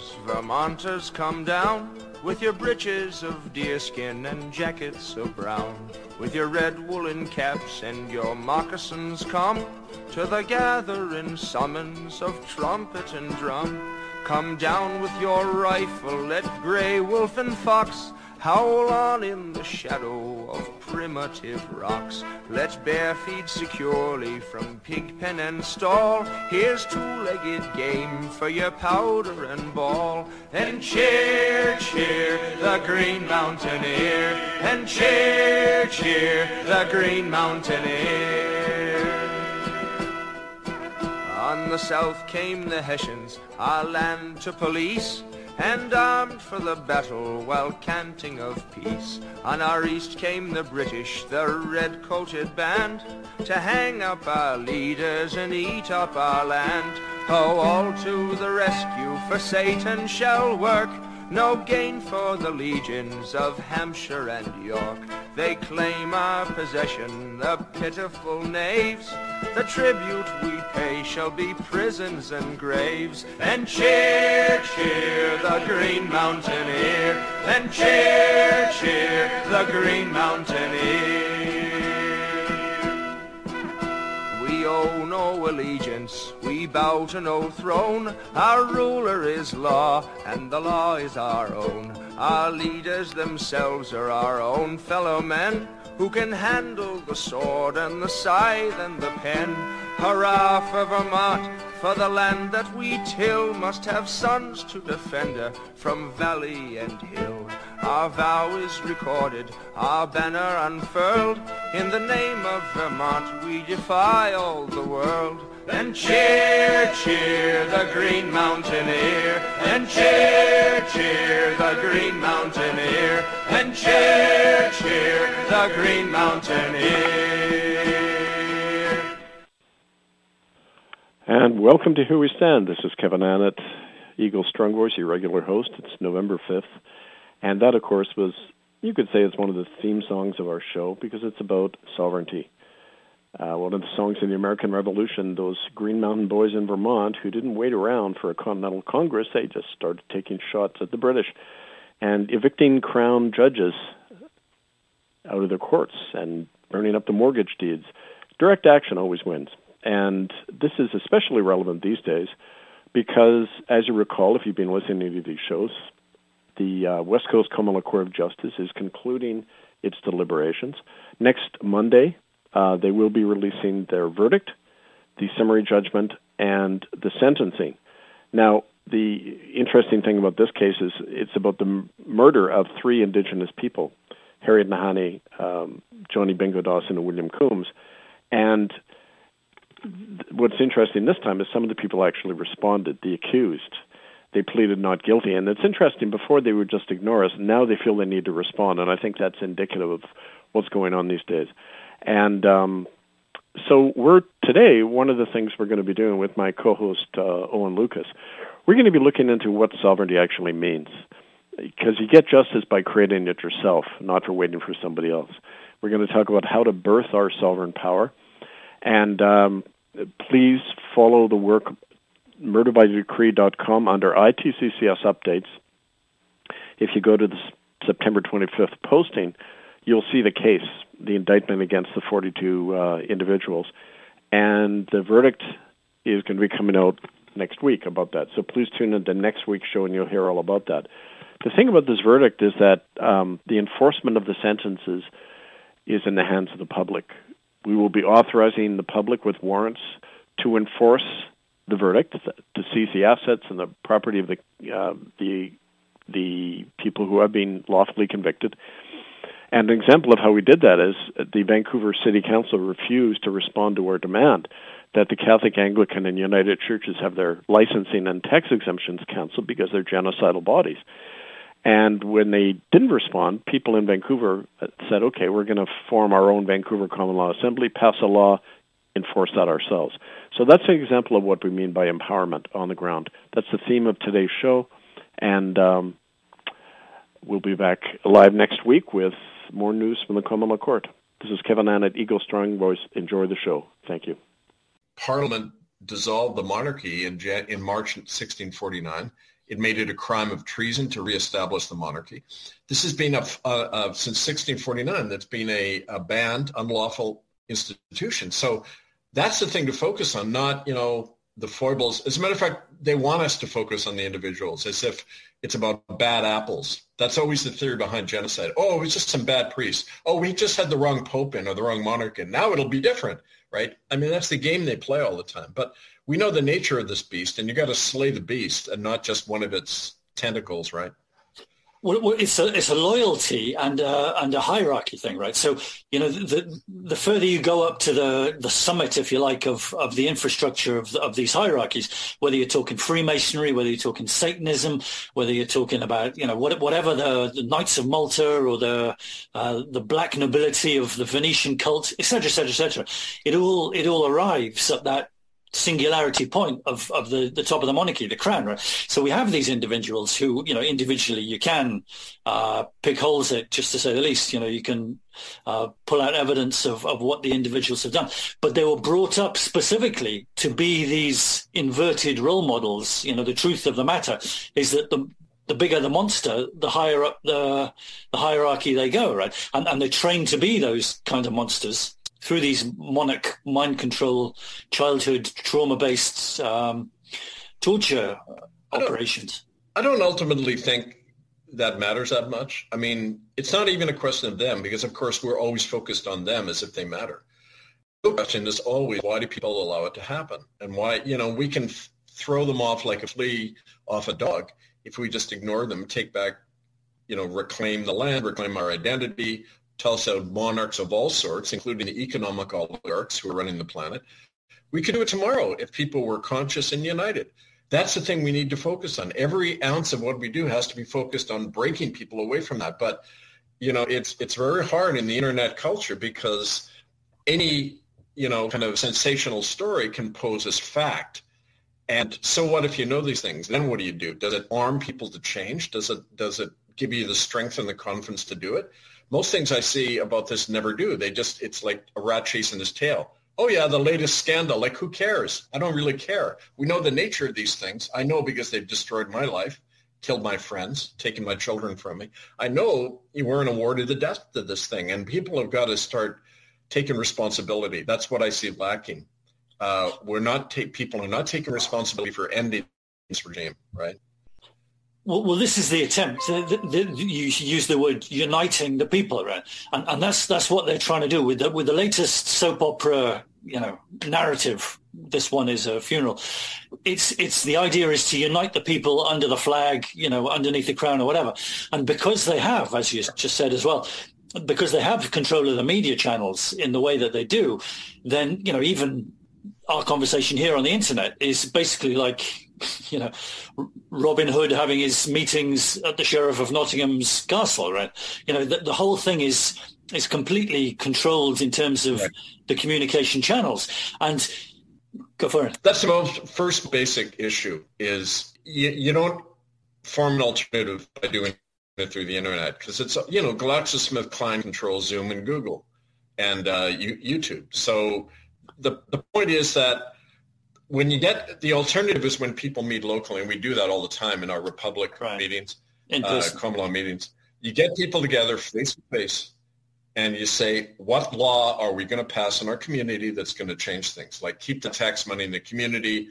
borders, Vermonters, come down with your breeches of deerskin and jackets of brown, with your red woolen caps and your moccasins, come to the gathering summons of trumpet and drum. Come down with your rifle, let gray wolf and fox Howl on in the shadow of primitive rocks. Let bear feed securely from pig pen and stall. Here's two-legged game for your powder and ball. And cheer, cheer, the Green Mountaineer. And cheer, cheer, the Green Mountaineer. On the south came the Hessians, our land to police and armed for the battle while canting of peace. On our east came the British, the red-coated band, to hang up our leaders and eat up our land. Oh, all to the rescue, for Satan shall work, no gain for the legions of Hampshire and York. They claim our possession, the pitiful knaves. The tribute we pay shall be prisons and graves. And cheer, cheer, the Green Mountaineer. And cheer, cheer, the Green Mountaineer. Owe no allegiance, we bow to no throne. Our ruler is law, and the law is our own. Our leaders themselves are our own fellow men who can handle the sword and the scythe and the pen. Hurrah for Vermont, for the land that we till must have sons to defend her from valley and hill. Our vow is recorded, our banner unfurled. In the name of Vermont we defy all the world. And cheer, cheer the Green Mountaineer. And cheer, cheer the Green Mountaineer. And cheer, cheer the Green Mountaineer. And welcome to Here We Stand. This is Kevin Annett, Eagle Strong Voice, your regular host. It's November 5th. And that, of course, was, you could say, it's one of the theme songs of our show because it's about sovereignty. Uh, one of the songs in the American Revolution, those Green Mountain boys in Vermont who didn't wait around for a Continental Congress, they just started taking shots at the British and evicting crown judges out of their courts and burning up the mortgage deeds. Direct action always wins. And this is especially relevant these days because, as you recall, if you've been listening to these shows, the uh, West Coast Common Court of Justice is concluding its deliberations. Next Monday, uh, they will be releasing their verdict, the summary judgment, and the sentencing. Now, the interesting thing about this case is it's about the m- murder of three indigenous people Harriet Nahanee, um, Johnny Bingo Dawson, and William Combes. And th- what's interesting this time is some of the people actually responded, the accused. They pleaded not guilty. And it's interesting, before they would just ignore us, now they feel they need to respond. And I think that's indicative of what's going on these days. And um, so we're today one of the things we're going to be doing with my co-host uh, Owen Lucas. We're going to be looking into what sovereignty actually means, because you get justice by creating it yourself, not for waiting for somebody else. We're going to talk about how to birth our sovereign power, and um, please follow the work murderbydecree.com under ITCCS updates. If you go to the September 25th posting, you'll see the case, the indictment against the 42 uh, individuals, and the verdict is going to be coming out next week about that. So please tune in to next week's show, and you'll hear all about that. The thing about this verdict is that um, the enforcement of the sentences is in the hands of the public. We will be authorizing the public with warrants to enforce the verdict, to seize the assets and the property of the uh, the the people who have been lawfully convicted. And an example of how we did that is the Vancouver City Council refused to respond to our demand that the Catholic, Anglican, and United Churches have their licensing and tax exemptions canceled because they're genocidal bodies. And when they didn't respond, people in Vancouver said, okay, we're going to form our own Vancouver Common Law Assembly, pass a law, enforce that ourselves. So that's an example of what we mean by empowerment on the ground. That's the theme of today's show. And um, we'll be back live next week with more news from the Common Law Court. This is Kevin Annett Eagle Strong Voice. Enjoy the show. Thank you. Parliament dissolved the monarchy in, in March 1649. It made it a crime of treason to reestablish the monarchy. This has been a since 1649. That's been a, a banned, unlawful institution. So that's the thing to focus on, not you know the foibles. As a matter of fact, they want us to focus on the individuals as if it's about bad apples. That's always the theory behind genocide. Oh, it was just some bad priests. Oh, we just had the wrong pope in or the wrong monarch in. Now it'll be different, right? I mean, that's the game they play all the time. But we know the nature of this beast, and you got to slay the beast and not just one of its tentacles, right? Well, it's a it's a loyalty and a, and a hierarchy thing, right? So you know, the the further you go up to the the summit, if you like, of of the infrastructure of of these hierarchies, whether you're talking Freemasonry, whether you're talking Satanism, whether you're talking about you know what, whatever the, the, Knights of Malta or the uh, the black nobility of the Venetian cult, etc., etc., etc., it all it all arrives at that singularity point of, of the, the top of the monarchy, the crown, right? So we have these individuals who, you know, individually you can uh, pick holes at, just to say the least. You know, you can uh, pull out evidence of, of what the individuals have done. But they were brought up specifically to be these inverted role models. You know, the truth of the matter is that the the bigger the monster, the higher up the the hierarchy they go, right? And, and they're trained to be those kind of monsters through these monarch mind control, childhood trauma based um, torture I operations. I don't ultimately think that matters that much. I mean, it's not even a question of them because, of course, we're always focused on them as if they matter. The question is always, why do people allow it to happen? And why, you know, we can f- throw them off like a flea off a dog if we just ignore them, take back, you know, reclaim the land, reclaim our identity, us out monarchs of all sorts, including the economic oligarchs who are running the planet. We could do it tomorrow if people were conscious and united. That's the thing we need to focus on. Every ounce of what we do has to be focused on breaking people away from that. But you know, it's it's very hard in the internet culture because any you know kind of sensational story can pose as fact. And so what if you know these things? Then what do you do? Does it arm people to change? Does it does it give you the strength and the confidence to do it? Most things I see about this never do. They just, it's like a rat chasing his tail. Oh yeah, the latest scandal. Like who cares? I don't really care. We know the nature of these things. I know because they've destroyed my life, killed my friends, taken my children from me. I know you weren't awarded the death to this thing and people have got to start taking responsibility. That's what I see lacking. Uh, we're not people are not taking responsibility for ending this regime, right? Well, well, this is the attempt. The, the, the, you use the word uniting the people around, and, and that's that's what they're trying to do with the, with the latest soap opera, you know, narrative. This one is a funeral. It's it's the idea is to unite the people under the flag, you know, underneath the crown or whatever. And because they have, as you just said as well, because they have control of the media channels in the way that they do, then you know even our conversation here on the internet is basically like you know, Robin Hood having his meetings at the Sheriff of Nottingham's castle, right? You know, the, the whole thing is is completely controlled in terms of right. the communication channels. And go for it. That's the most first basic issue is you, you don't form an alternative by doing it through the internet because it's, you know, GlaxoSmithKline controls Zoom and Google and uh, YouTube. So the, the point is that when you get the alternative is when people meet locally, and we do that all the time in our Republic right. meetings, uh, common law meetings. You get people together face to face, and you say, "What law are we going to pass in our community that's going to change things? Like keep the tax money in the community,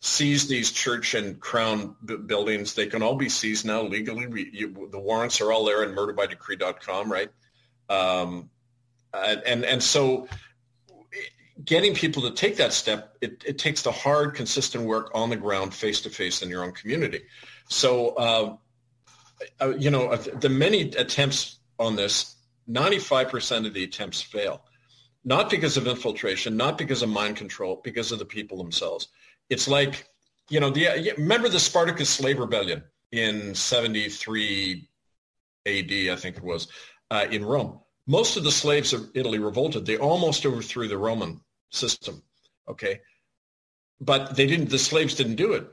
seize these church and crown b- buildings. They can all be seized now legally. We, you, the warrants are all there in murderbydecree.com, right? Um, and, and and so getting people to take that step, it, it, takes the hard, consistent work on the ground, face to face in your own community. So, uh, uh, you know, the many attempts on this, 95% of the attempts fail. Not because of infiltration, not because of mind control, because of the people themselves. It's like, you know, the, remember the Spartacus slave rebellion in 73 AD, I think it was, uh, in Rome most of the slaves of Italy revolted. They almost overthrew the Roman system. Okay. But they didn't, the slaves didn't do it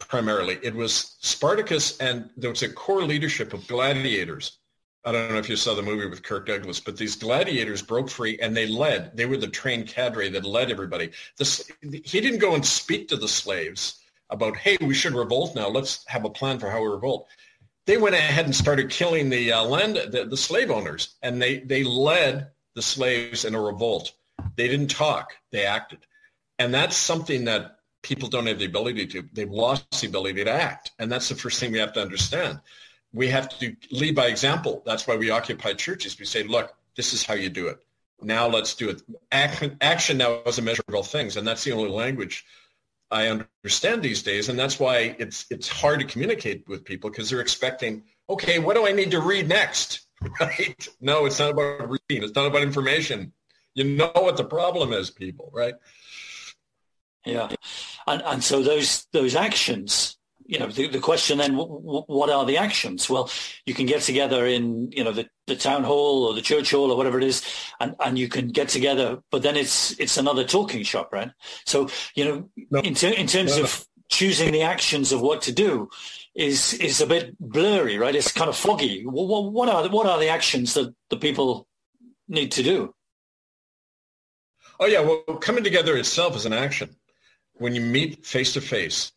primarily. It was Spartacus and there was a core leadership of gladiators I don't know if you saw the movie with Kirk Douglas, but these gladiators broke free and they led. They were the trained cadre that led everybody. This, he didn't go and speak to the slaves about, hey, we should revolt now. Let's have a plan for how we revolt. They went ahead and started killing the uh, land, the, the slave owners, and they, they led the slaves in a revolt. They didn't talk. They acted. And that's something that people don't have the ability to. They've lost the ability to act. And that's the first thing we have to understand we have to lead by example. That's why we occupy churches. We say, look, this is how you do it. Now let's do it. Action, action now is a measure of all things, and that's the only language I understand these days. And that's why it's it's hard to communicate with people because they're expecting, okay, what do I need to read next? Right? No, it's not about reading. It's not about information. You know what the problem is, people, right? Yeah, and and so those those actions you know, the, the question then, w- what are the actions? Well, you can get together in, you know, the, the town hall or the church hall or whatever it is, and, and you can get together, but then it's it's another talking shop, right? So, you know, no. in, ter- in terms no. of choosing the actions of what to do is is a bit blurry, right? It's kind of foggy. What, what are the, what are the actions that the people need to do? Oh yeah, well, coming together itself is an action. When you meet face to face,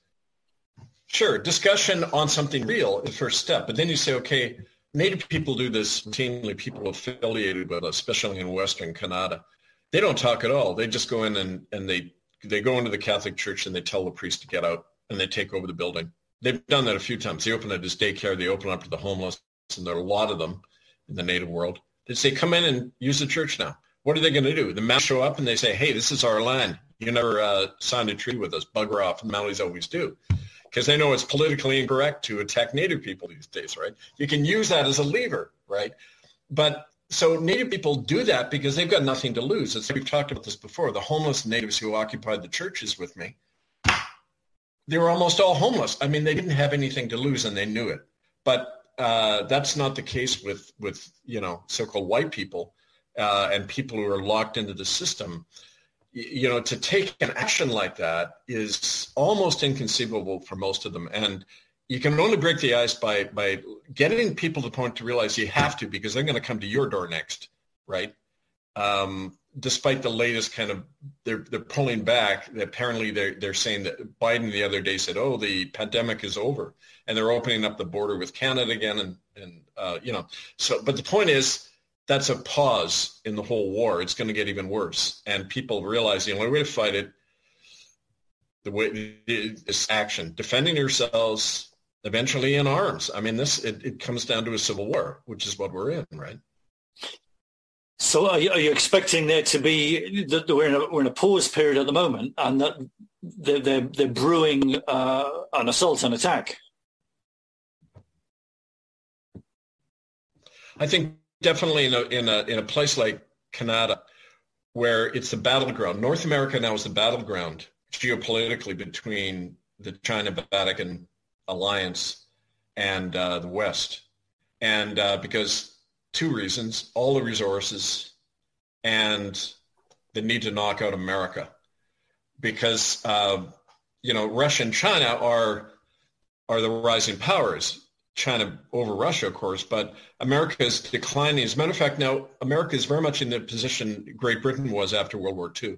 Sure. Discussion on something real is the first step. But then you say, okay, Native people do this routinely, people affiliated with us, especially in Western Canada. They don't talk at all. They just go in and, and they, they go into the Catholic Church and they tell the priest to get out and they take over the building. They've done that a few times. They open up as daycare. They open up to the homeless, and there are a lot of them in the Native world. They say, come in and use the church now. What are they going to do? The Mounties show up and they say, hey, this is our land. You never uh, signed a treaty with us. Bugger off. And Mounties always do because they know it's politically incorrect to attack Native people these days, right? You can use that as a lever, right? But so Native people do that because they've got nothing to lose. As we've talked about this before. The homeless natives who occupied the churches with me, they were almost all homeless. I mean, they didn't have anything to lose, and they knew it. But uh, that's not the case with with you know so-called white people uh, and people who are locked into the system you know, to take an action like that is almost inconceivable for most of them. And you can only break the ice by, by getting people to the point to realize you have to because they're going to come to your door next, right? Um, despite the latest kind of, they're, they're pulling back. Apparently they're, they're saying that Biden the other day said, oh, the pandemic is over. And they're opening up the border with Canada again. And, and uh, you know, so, but the point is, that's a pause in the whole war. It's going to get even worse. And people realize the only way to fight it, the way is action, defending yourselves, eventually in arms. I mean, this it, it comes down to a civil war, which is what we're in, right? So, are you, are you expecting there to be that we're in a we're in a pause period at the moment, and that they're they're, they're brewing uh, an assault and attack? I think definitely in a, in a, in a place like Canada, where it's the battleground. North America now is the battleground geopolitically between the China-Vatican alliance and uh, the West. And uh, because two reasons, all the resources and the need to knock out America. Because, uh, you know, Russia and China are, are the rising powers. China over Russia, of course, but America is declining. As a matter of fact, now America is very much in the position Great Britain was after World War II,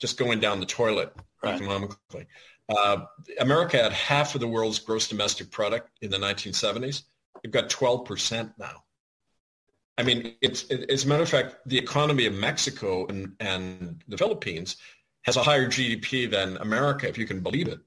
just going down the toilet right. economically. Uh, America had half of the world's gross domestic product in the 1970s. They've got 12% now. I mean, it's, it, as a matter of fact, the economy of Mexico and, and the Philippines has a higher GDP than America, if you can believe it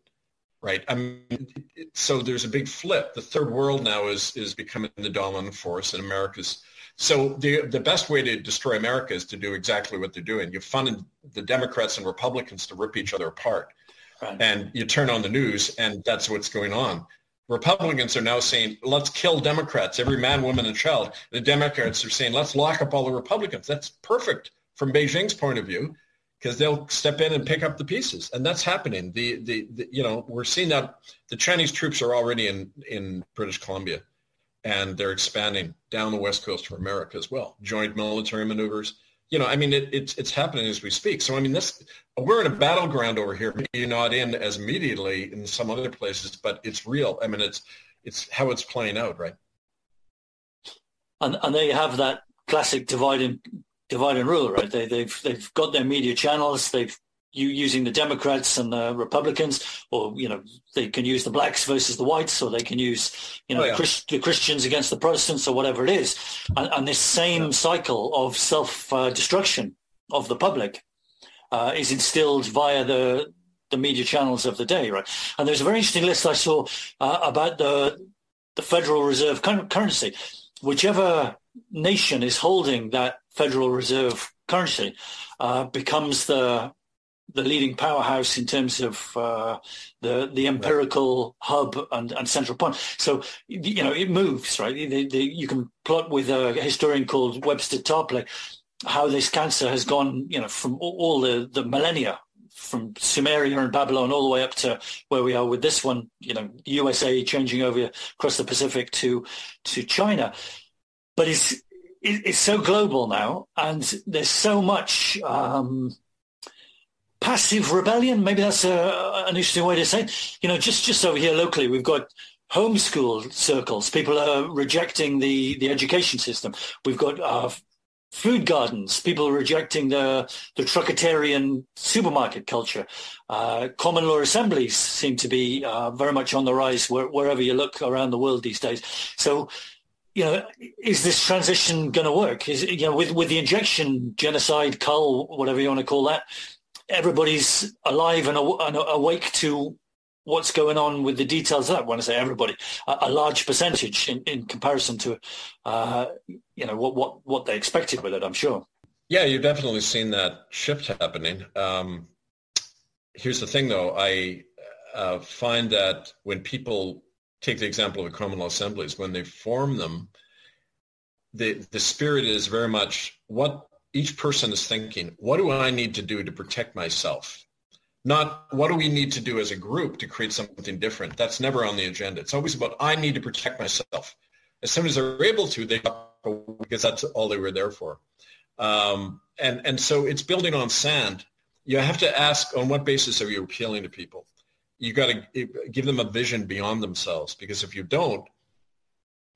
right? I mean, so there's a big flip. The third world now is is becoming the dominant force, and America's. So the the best way to destroy America is to do exactly what they're doing. You fund the Democrats and Republicans to rip each other apart, right. and you turn on the news, and that's what's going on. Republicans are now saying, let's kill Democrats, every man, woman, and child. The Democrats are saying, let's lock up all the Republicans. That's perfect from Beijing's point of view because they'll step in and pick up the pieces, and that's happening. The, the, the you know we're seeing that the Chinese troops are already in in British Columbia, and they're expanding down the west coast of America as well. Joint military maneuvers. You know, I mean, it, it's it's happening as we speak. So I mean, this we're in a battleground over here. Maybe not in as immediately in some other places, but it's real. I mean, it's it's how it's playing out, right? and and they have that classic divide and divide and rule, right? They, they've they've got their media channels. They've you using the Democrats and the Republicans, or you know they can use the blacks versus the whites, or they can use you know oh, yeah. Christ, the Christians against the Protestants, or whatever it is, and, and this same yeah. cycle of self uh, destruction of the public uh, is instilled via the the media channels of the day, right? And there's a very interesting list I saw uh, about the the Federal Reserve currency. Whichever nation is holding that Federal Reserve currency uh, becomes the the leading powerhouse in terms of uh, the the empirical hub and, and central point. So you know it moves right. You can plot with a historian called Webster Tarpley how this cancer has gone. You know from all the the millennia from Sumeria and Babylon all the way up to where we are with this one. You know USA changing over across the Pacific to to China, but it's it's so global now, and there's so much. Um, passive rebellion. Maybe that's a, an interesting way to say it. You know, just, just over here locally, we've got homeschool circles. People are rejecting the, the education system. We've got uh, food gardens. People rejecting the, the trucketarian supermarket culture. Uh, common law assemblies seem to be uh, very much on the rise where, wherever you look around the world these days. So, you know, is this transition going to work? Is you know, with with the injection, genocide, cull, whatever you want to call that, everybody's alive and, aw- and awake to what's going on with the details of that. When I say everybody, a, a large percentage in, in comparison to, uh, you know, what, what, what they expected with it, I'm sure. Yeah, you've definitely seen that shift happening. Um, here's the thing, though. I uh, find that when people take the example of the common law assemblies, when they form them, the the spirit is very much what each person is thinking, what do I need to do to protect myself? Not what do we need to do as a group to create something different? That's never on the agenda. It's always about I need to protect myself. As soon as they're able to, they because that's all they were there for. Um, and and so it's building on sand. You have to ask on what basis are you appealing to people? You got to give them a vision beyond themselves because if you don't,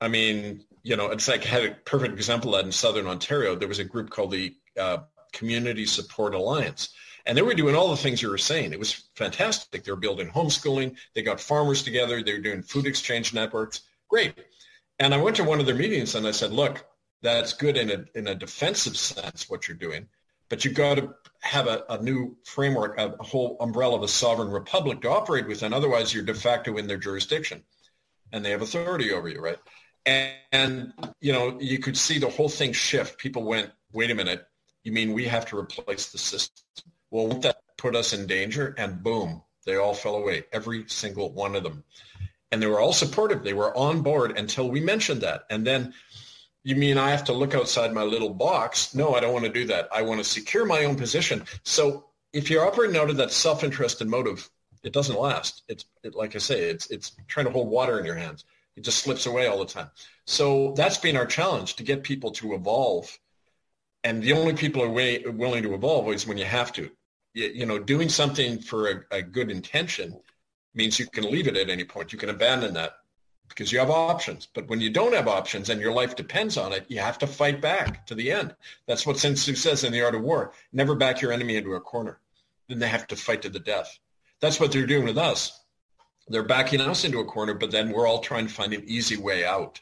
I mean, you know, it's like had a perfect example that in Southern Ontario. There was a group called the uh, Community Support Alliance. And they were doing all the things you were saying. It was fantastic. They were building homeschooling. They got farmers together. They were doing food exchange networks. Great. And I went to one of their meetings and I said, look, that's good in a, in a defensive sense, what you're doing. But you've got to have a, a new framework, a, whole umbrella of a sovereign republic to operate within. Otherwise, you're de facto in their jurisdiction and they have authority over you, right? And, and, you know, you could see the whole thing shift. People went, wait a minute, you mean we have to replace the system? Well, won't that put us in danger? And boom, they all fell away, every single one of them. And they were all supportive. They were on board until we mentioned that. And then you mean I have to look outside my little box? No, I don't want to do that. I want to secure my own position. So if you're operating out of that self-interested motive, it doesn't last. It's it, like I say, it's it's trying to hold water in your hands. It just slips away all the time. So that's been our challenge to get people to evolve. And the only people are way, willing to evolve is when you have to. You, you know, doing something for a, a good intention means you can leave it at any point. You can abandon that because you have options. But when you don't have options and your life depends on it, you have to fight back to the end. That's what Sun Tzu says in The Art of War. Never back your enemy into a corner. Then they have to fight to the death. That's what they're doing with us they're backing us into a corner, but then we're all trying to find an easy way out.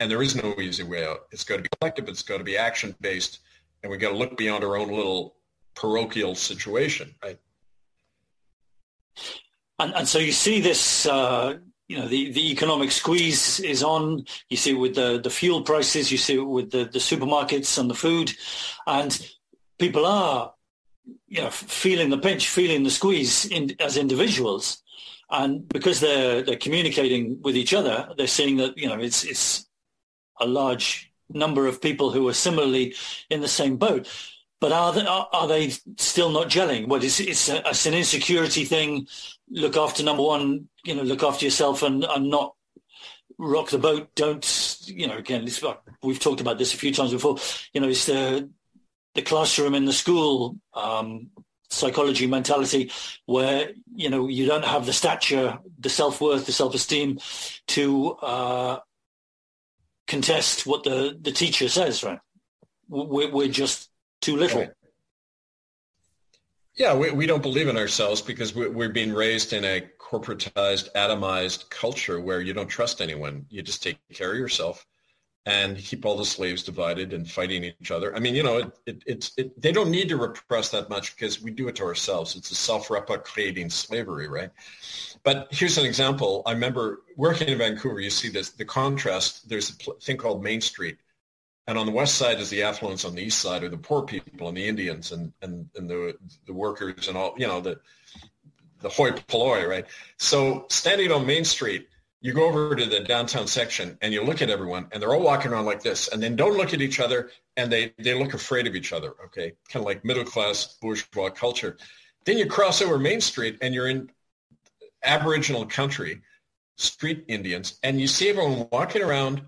And there is no easy way out. It's got to be collective. It's got to be action based. And we've got to look beyond our own little parochial situation, right? And, and so you see this, uh, you know, the, the economic squeeze is on. You see it with the, the fuel prices. You see it with the, the supermarkets and the food. And people are, you know, feeling the pinch, feeling the squeeze in, as individuals and because they're they're communicating with each other, they're seeing that you know it's it's a large number of people who are similarly in the same boat. But are they, are, are they still not gelling? Well, it's, it's, a, it's an insecurity thing. Look after number one, you know, look after yourself and, and not rock the boat. Don't, you know, again, this, we've talked about this a few times before. You know, it's the, the classroom in the school um, psychology mentality where you know you don't have the stature the self-worth the self-esteem to uh, contest what the, the teacher says, right? We're just too little. Oh. Yeah, we, we don't believe in ourselves because we, we're being raised in a corporatized, atomized culture where you don't trust anyone. You just take care of yourself and keep all the slaves divided and fighting each other. I mean, you know, it, it, it's it, they don't need to repress that much because we do it to ourselves. It's a self-replicating slavery, right? But here's an example. I remember working in Vancouver. You see this the contrast. There's a thing called Main Street, and on the west side is the affluence. On the east side are the poor people and the Indians and and, and the the workers and all. You know the the hoi polloi, right? So standing on Main Street you go over to the downtown section and you look at everyone and they're all walking around like this and then don't look at each other and they, they look afraid of each other, okay? Kind of like middle class bourgeois culture. Then you cross over Main Street and you're in Aboriginal country, street Indians, and you see everyone walking around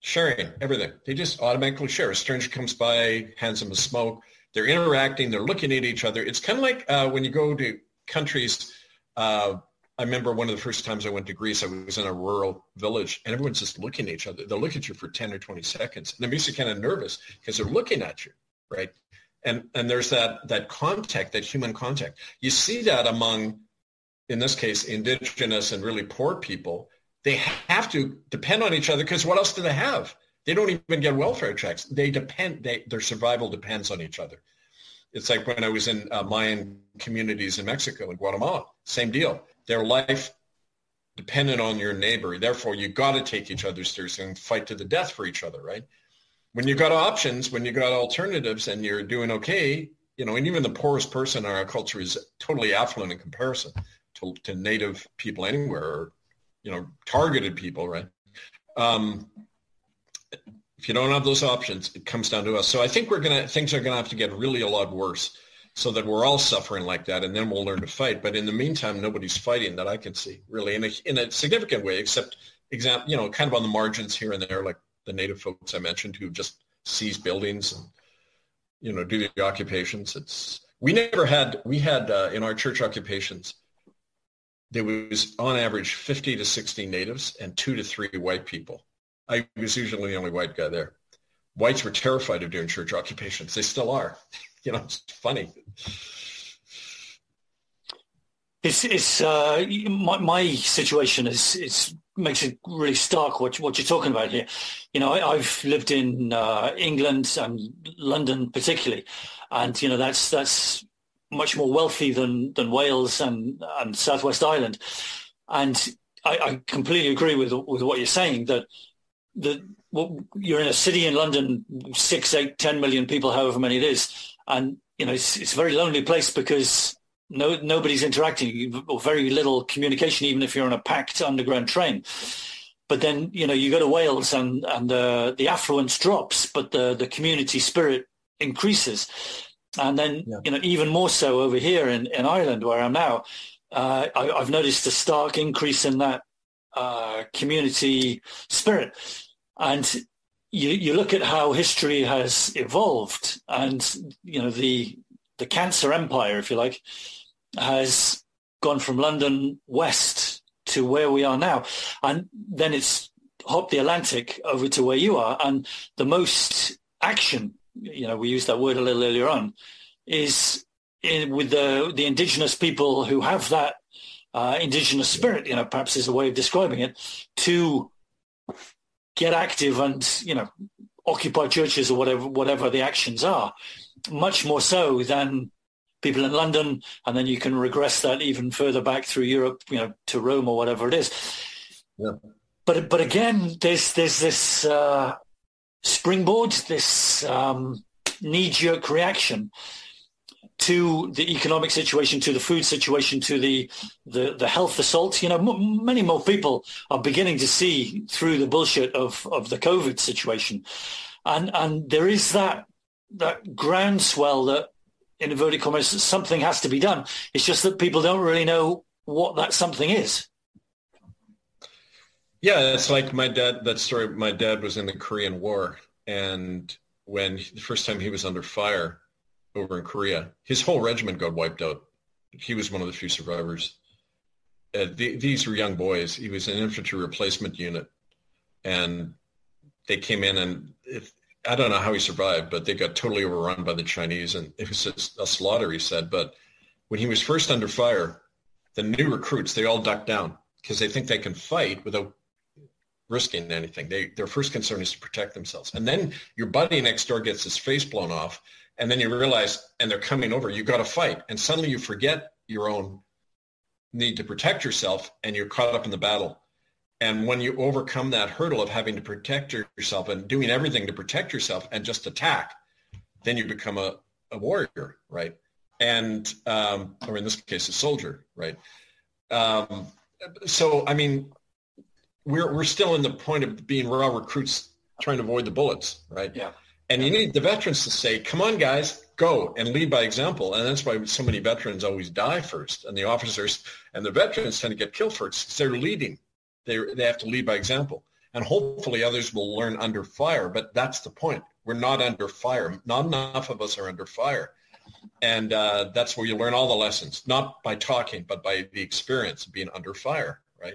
sharing everything. They just automatically share. A stranger comes by, hands them a smoke. They're interacting. They're looking at each other. It's kind of like uh, when you go to countries uh, I remember one of the first times I went to Greece, I was in a rural village and everyone's just looking at each other. They'll look at you for 10 or 20 seconds. And makes you kind of nervous because they're looking at you, right? And, and there's that, that contact, that human contact. You see that among, in this case, indigenous and really poor people. They have to depend on each other because what else do they have? They don't even get welfare checks. They depend, they, their survival depends on each other. It's like when I was in uh, Mayan communities in Mexico and Guatemala, same deal their life dependent on your neighbor. Therefore, you got to take each other seriously and fight to the death for each other, right? When you've got options, when you've got alternatives and you're doing okay, you know, and even the poorest person in our culture is totally affluent in comparison to, to native people anywhere or, you know, targeted people, right? Um, if you don't have those options, it comes down to us. So I think we're to, things are to have to get really a lot worse so that we're all suffering like that, and then we'll learn to fight. But in the meantime, nobody's fighting that I can see really in a in a significant way, except example, you know, kind of on the margins here and there, like the native folks I mentioned who just seize buildings and you know do the occupations. It's we never had we had uh, in our church occupations there was on average 50 to 60 natives and two to three white people. I was usually the only white guy there. Whites were terrified of doing church occupations. They still are. you know, it's funny. It's it's uh, my my situation is it's makes it really stark what what you're talking about here. You know, I, have lived in uh, England and London particularly, and you know that's that's much more wealthy than than Wales and and Southwest Ireland, and I, I completely agree with with what you're saying that that well, you're in a city in London, six, eight, ten million people, however many it is, and you know it's, it's a very lonely place because no nobody's interacting. Or very little communication, even if you're on a packed underground train. But then you know you go to Wales and and uh, the affluence drops, but the the community spirit increases, and then yeah. you know even more so over here in in Ireland where I'm now. Uh, I, have noticed a stark increase in that uh, community spirit. And you, you look at how history has evolved and, you know, the, the cancer empire, if you like, has gone from London west to where we are now. And then it's hopped the Atlantic over to where you are. And the most action, you know, we used that word a little earlier on, is in, with the, the indigenous people who have that uh, indigenous spirit, you know, perhaps is a way of describing it, to get active and you know occupy churches or whatever whatever the actions are much more so than people in London and then you can regress that even further back through Europe you know to Rome or whatever it is yeah. but but again there's there's this uh, springboard this um, knee-jerk reaction to the economic situation, to the food situation, to the the, the health assault. You know, m- many more people are beginning to see through the bullshit of, of the COVID situation, and and there is that that groundswell that, in inverted commas, something has to be done. It's just that people don't really know what that something is. Yeah, it's like my dad. That story. My dad was in the Korean War, and when the first time he was under fire over in Korea. His whole regiment got wiped out. He was one of the few survivors. Uh, the, these were young boys. He was an infantry replacement unit, and they came in and I don't know how he survived, but they got totally overrun by the Chinese, and it was a slaughter. He said, but when he was first under fire, the new recruits they all ducked down because they think they can fight without risking anything. They, their first concern is to protect themselves. And then your buddy next door gets his face blown off, and then you realize, and they're coming over, you got to fight. And suddenly you forget your own need to protect yourself, and you're caught up in the battle. And when you overcome that hurdle of having to protect yourself and doing everything to protect yourself and just attack, then you become a, a warrior, right? And, um, or in this case, a soldier, right? Um, so, I mean, we're we're still in the point of being raw recruits trying to avoid the bullets, right? Yeah. And you need the veterans to say, "Come on, guys, go and lead by example." And that's why so many veterans always die first, and the officers and the veterans tend to get killed first because they're leading. They they have to lead by example, and hopefully others will learn under fire. But that's the point. We're not under fire. Not enough of us are under fire, and uh, that's where you learn all the lessons, not by talking, but by the experience of being under fire, right?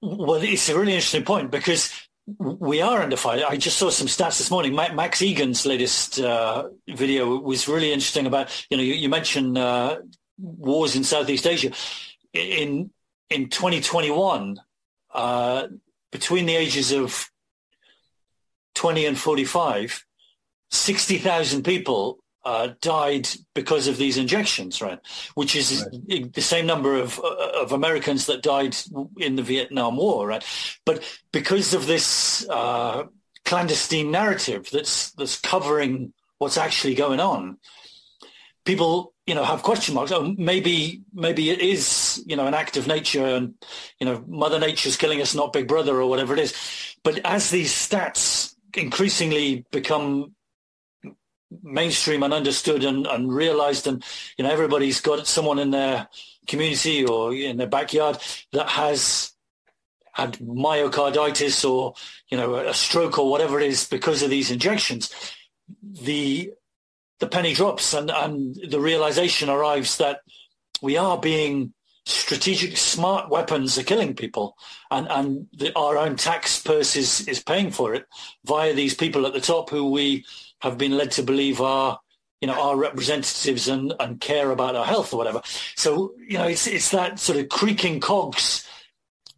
Well, it's a really interesting point because we are under fire. I just saw some stats this morning. Max Igan's latest uh, video was really interesting about, you know, you, you mentioned uh, wars in Southeast Asia. In in 2021, uh, between the ages of 20 and 45, 60,000 people uh, died because of these injections, right? Which is right. the same number of uh, of Americans that died in the Vietnam War, right? But because of this uh, clandestine narrative that's that's covering what's actually going on, people you know have question marks. Oh, maybe maybe it is you know an act of nature, and you know Mother Nature's killing us, not Big Brother or whatever it is. But as these stats increasingly become mainstream and understood and, and realized and you know everybody's got someone in their community or in their backyard that has had myocarditis or you know a stroke or whatever it is because of these injections. The the penny drops and and the realization arrives that we are being strategic smart weapons are killing people and and the, our own tax purse is is paying for it via these people at the top who we have been led to believe are you know our representatives and and care about our health or whatever. So you know it's it's that sort of creaking cogs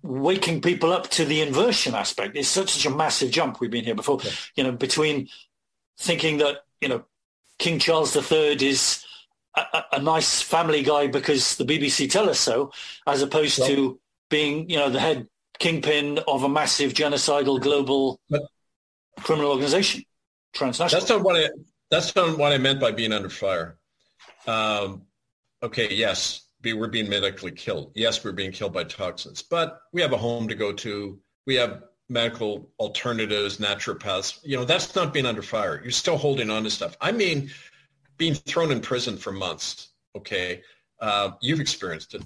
waking people up to the inversion aspect. It's such, such a massive jump. We've been here before, yeah. you know, between thinking that you know King Charles III is a, a, nice family guy because the BBC tell us so, as opposed to being you know the head kingpin of a massive genocidal global but, criminal organization transnational. That's not what I. That's not what I meant by being under fire. Um, okay, yes, we're being medically killed. Yes, we're being killed by toxins, but we have a home to go to. We have medical alternatives, naturopaths. You know, that's not being under fire. You're still holding on to stuff. I mean, being thrown in prison for months. Okay, uh, you've experienced it,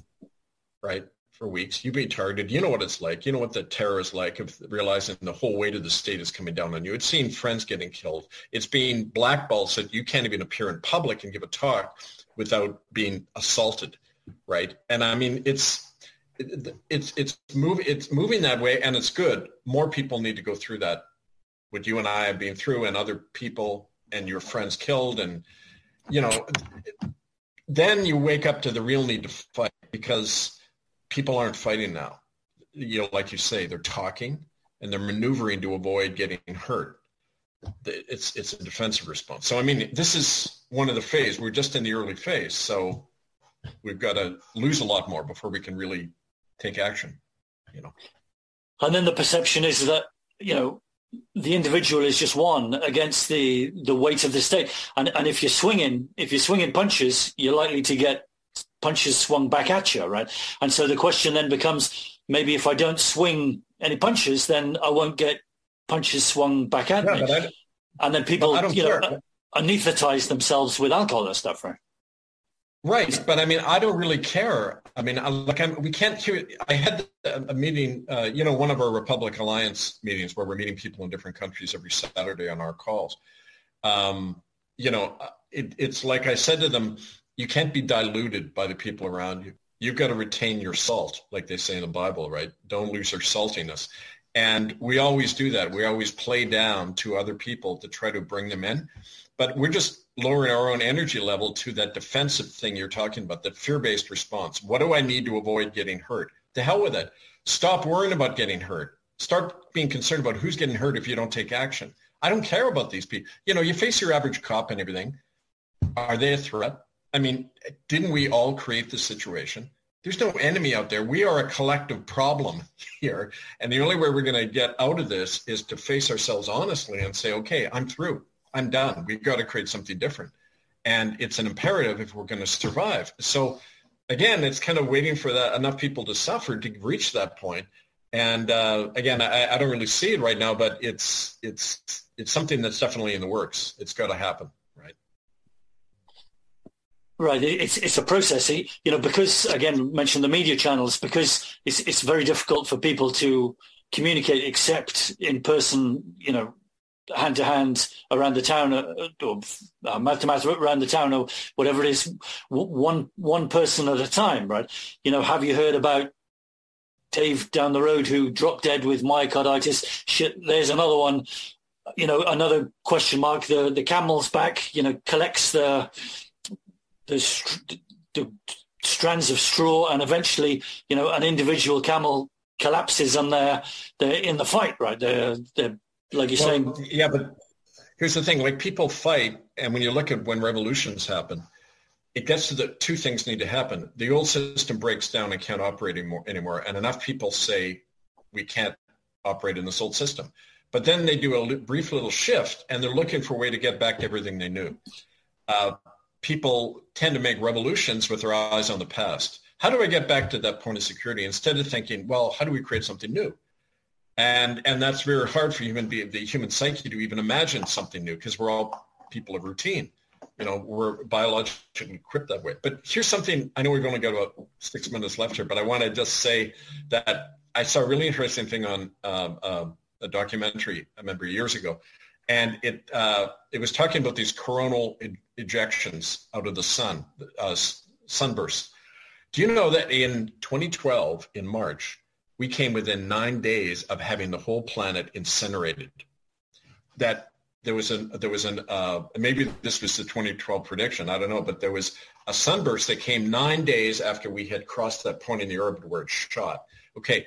right? For weeks. You've been targeted. You know what it's like. You know what the terror is like of realizing the whole weight of the state is coming down on you. It's seeing friends getting killed. It's being blackballed so you can't even appear in public and give a talk without being assaulted, right? And I mean, it's it's it's moving it's moving that way, and it's good. More people need to go through that. What you and I have been through, and other people and your friends killed, and you know, then you wake up to the real need to fight because people aren't fighting now. You know, like you say, they're talking and they're maneuvering to avoid getting hurt. It's it's a defensive response. So I mean, this is one of the phase. We're just in the early phase, so we've got to lose a lot more before we can really take action. You know. And then the perception is that you know the individual is just one against the the weight of the state. And and if you're swinging, if you're swinging punches, you're likely to get punches swung back at you, right? And so the question then becomes, maybe if I don't swing any punches, then I won't get punches swung back at yeah, me. And then people, you know, anesthetize themselves with alcohol and stuff, right? Right, but I mean, I don't really care. I mean, like, I'm, we can't hear. I had a meeting, uh, you know, one of our Republic Alliance meetings where we're meeting people in different countries every Saturday on our calls. Um, you know, it, it's like I said to them, you can't be diluted by the people around you. You've got to retain your salt, like they say in the Bible, right? Don't lose your saltiness. And we always do that. We always play down to other people to try to bring them in. But we're just lowering our own energy level to that defensive thing you're talking about, the fear-based response. What do I need to avoid getting hurt? To hell with it. Stop worrying about getting hurt. Start being concerned about who's getting hurt if you don't take action. I don't care about these people. You know, you face your average cop and everything. Are they a threat? I mean, didn't we all create the situation? There's no enemy out there. We are a collective problem here. And the only way we're going to get out of this is to face ourselves honestly and say, okay, I'm through. I'm done. We've got to create something different. And it's an imperative if we're going to survive. So again, it's kind of waiting for that enough people to suffer to reach that point. And uh, again, I, I, don't really see it right now, but it's it's it's something that's definitely in the works. It's got to happen, right? It's it's a process, you know, because again, mention the media channels because it's it's very difficult for people to communicate except in person, you know, hand to hand around the town uh, or uh, mouth to mouth around the town or whatever it is one one person at a time right? You know have you heard about Dave down the road who dropped dead with myocarditis? Shit there's another one. You know another question mark. The the camel's back you know collects the the, the strands of straw and eventually you know an individual camel collapses and they're they're in the fight right they're they're like you're well, saying. Yeah, but here's the thing: like people fight, and when you look at when revolutions happen, it gets to the two things need to happen. The old system breaks down and can't operate anymore, anymore, and enough people say we can't operate in this old system. But then they do a brief little shift, and they're looking for a way to get back to everything they knew. Uh, people tend to make revolutions with their eyes on the past. How do I get back to that point of security instead of thinking, well, how do we create something new? and and that's very hard for human be the human psyche to even imagine something new because we're all people of routine you know we're biologically equipped that way but here's something i know we've only got about six minutes left here but i want to just say that i saw a really interesting thing on um, uh, a documentary i remember years ago and it uh, it was talking about these coronal ejections out of the sun uh, sunbursts do you know that in 2012 in march we came within nine days of having the whole planet incinerated. That there was an there was an uh, maybe this was the 2012 prediction. I don't know, but there was a sunburst that came nine days after we had crossed that point in the orbit where it shot. Okay,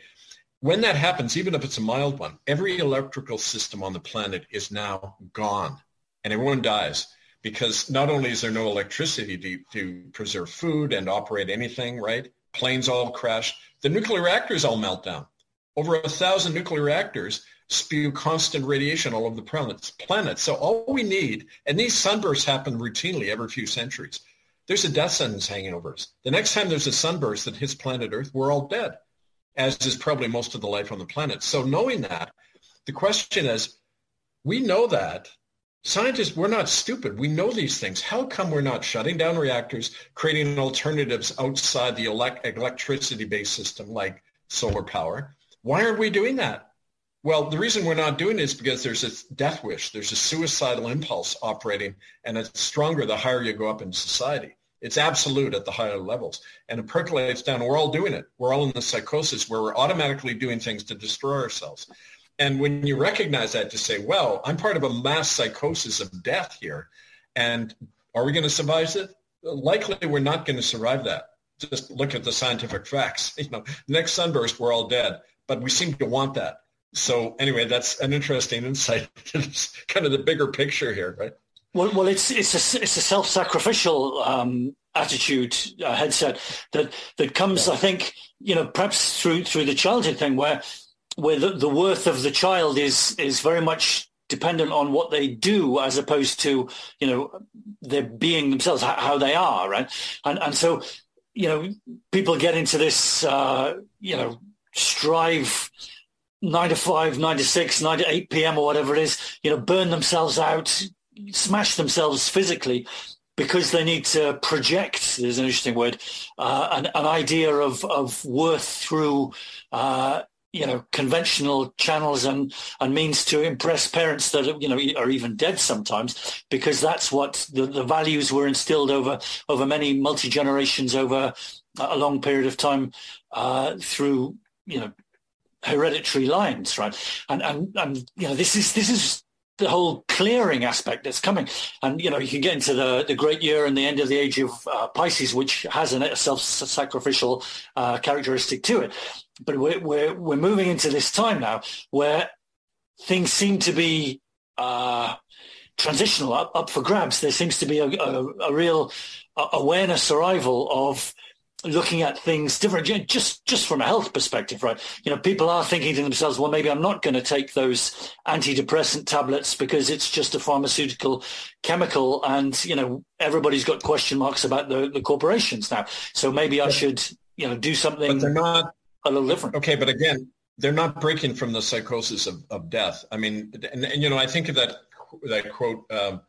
when that happens, even if it's a mild one, every electrical system on the planet is now gone, and everyone dies because not only is there no electricity to, to preserve food and operate anything, right? Planes all crash the nuclear reactors all melt down. Over a thousand nuclear reactors spew constant radiation all over the planet. So all we need, and these sunbursts happen routinely every few centuries. There's a death sentence hanging over us. The next time there's a sunburst that hits planet Earth, we're all dead, as is probably most of the life on the planet. So knowing that, the question is, we know that. Scientists, we're not stupid. We know these things. How come we're not shutting down reactors, creating alternatives outside the elect- electricity-based system like solar power? Why aren't we doing that? Well, the reason we're not doing it is because there's this death wish. There's a suicidal impulse operating, and it's stronger the higher you go up in society. It's absolute at the higher levels. And it percolates down. We're all doing it. We're all in the psychosis where we're automatically doing things to destroy ourselves. And when you recognize that, to say, well, I'm part of a mass psychosis of death here. And are we going to survive it? Likely we're not going to survive that. Just look at the scientific facts. You know, next sunburst, we're all dead. But we seem to want that. So anyway, that's an interesting insight. it's kind of the bigger picture here, right? Well, well, it's it's a it's a self-sacrificial um, attitude uh, headset that that comes, yeah. I think, you know, perhaps through through the childhood thing where where the, the worth of the child is is very much dependent on what they do as opposed to you know their being themselves how they are right and and so you know people get into this uh, you know strive nine to five nine to six nine to eight p.m or whatever it is you know burn themselves out smash themselves physically because they need to project, there's an interesting word, uh, an, an, idea of, of worth through uh, you know conventional channels and and means to impress parents that you know are even dead sometimes because that's what the, the values were instilled over over many multi generations over a long period of time uh, through you know hereditary lines, right? And and and you know this is this is the whole clearing aspect that's coming. And, you know, you can get into the, the great year and the end of the age of uh, Pisces, which has a self-sacrificial uh, characteristic to it. But we're, we're, we're moving into this time now where things seem to be uh, transitional, up, up for grabs. There seems to be a, a, a real uh, awareness arrival of looking at things different. Just just from a health perspective right? You know people are thinking to themselves well maybe i'm not going to take those antidepressant tablets because it's just a pharmaceutical chemical and you know everybody's got question marks about the, the corporations now. So maybe i should you know do something but they're not a little different. Okay but again they're not breaking from the psychosis of, of death. I mean and, and you know i think of that that quote um,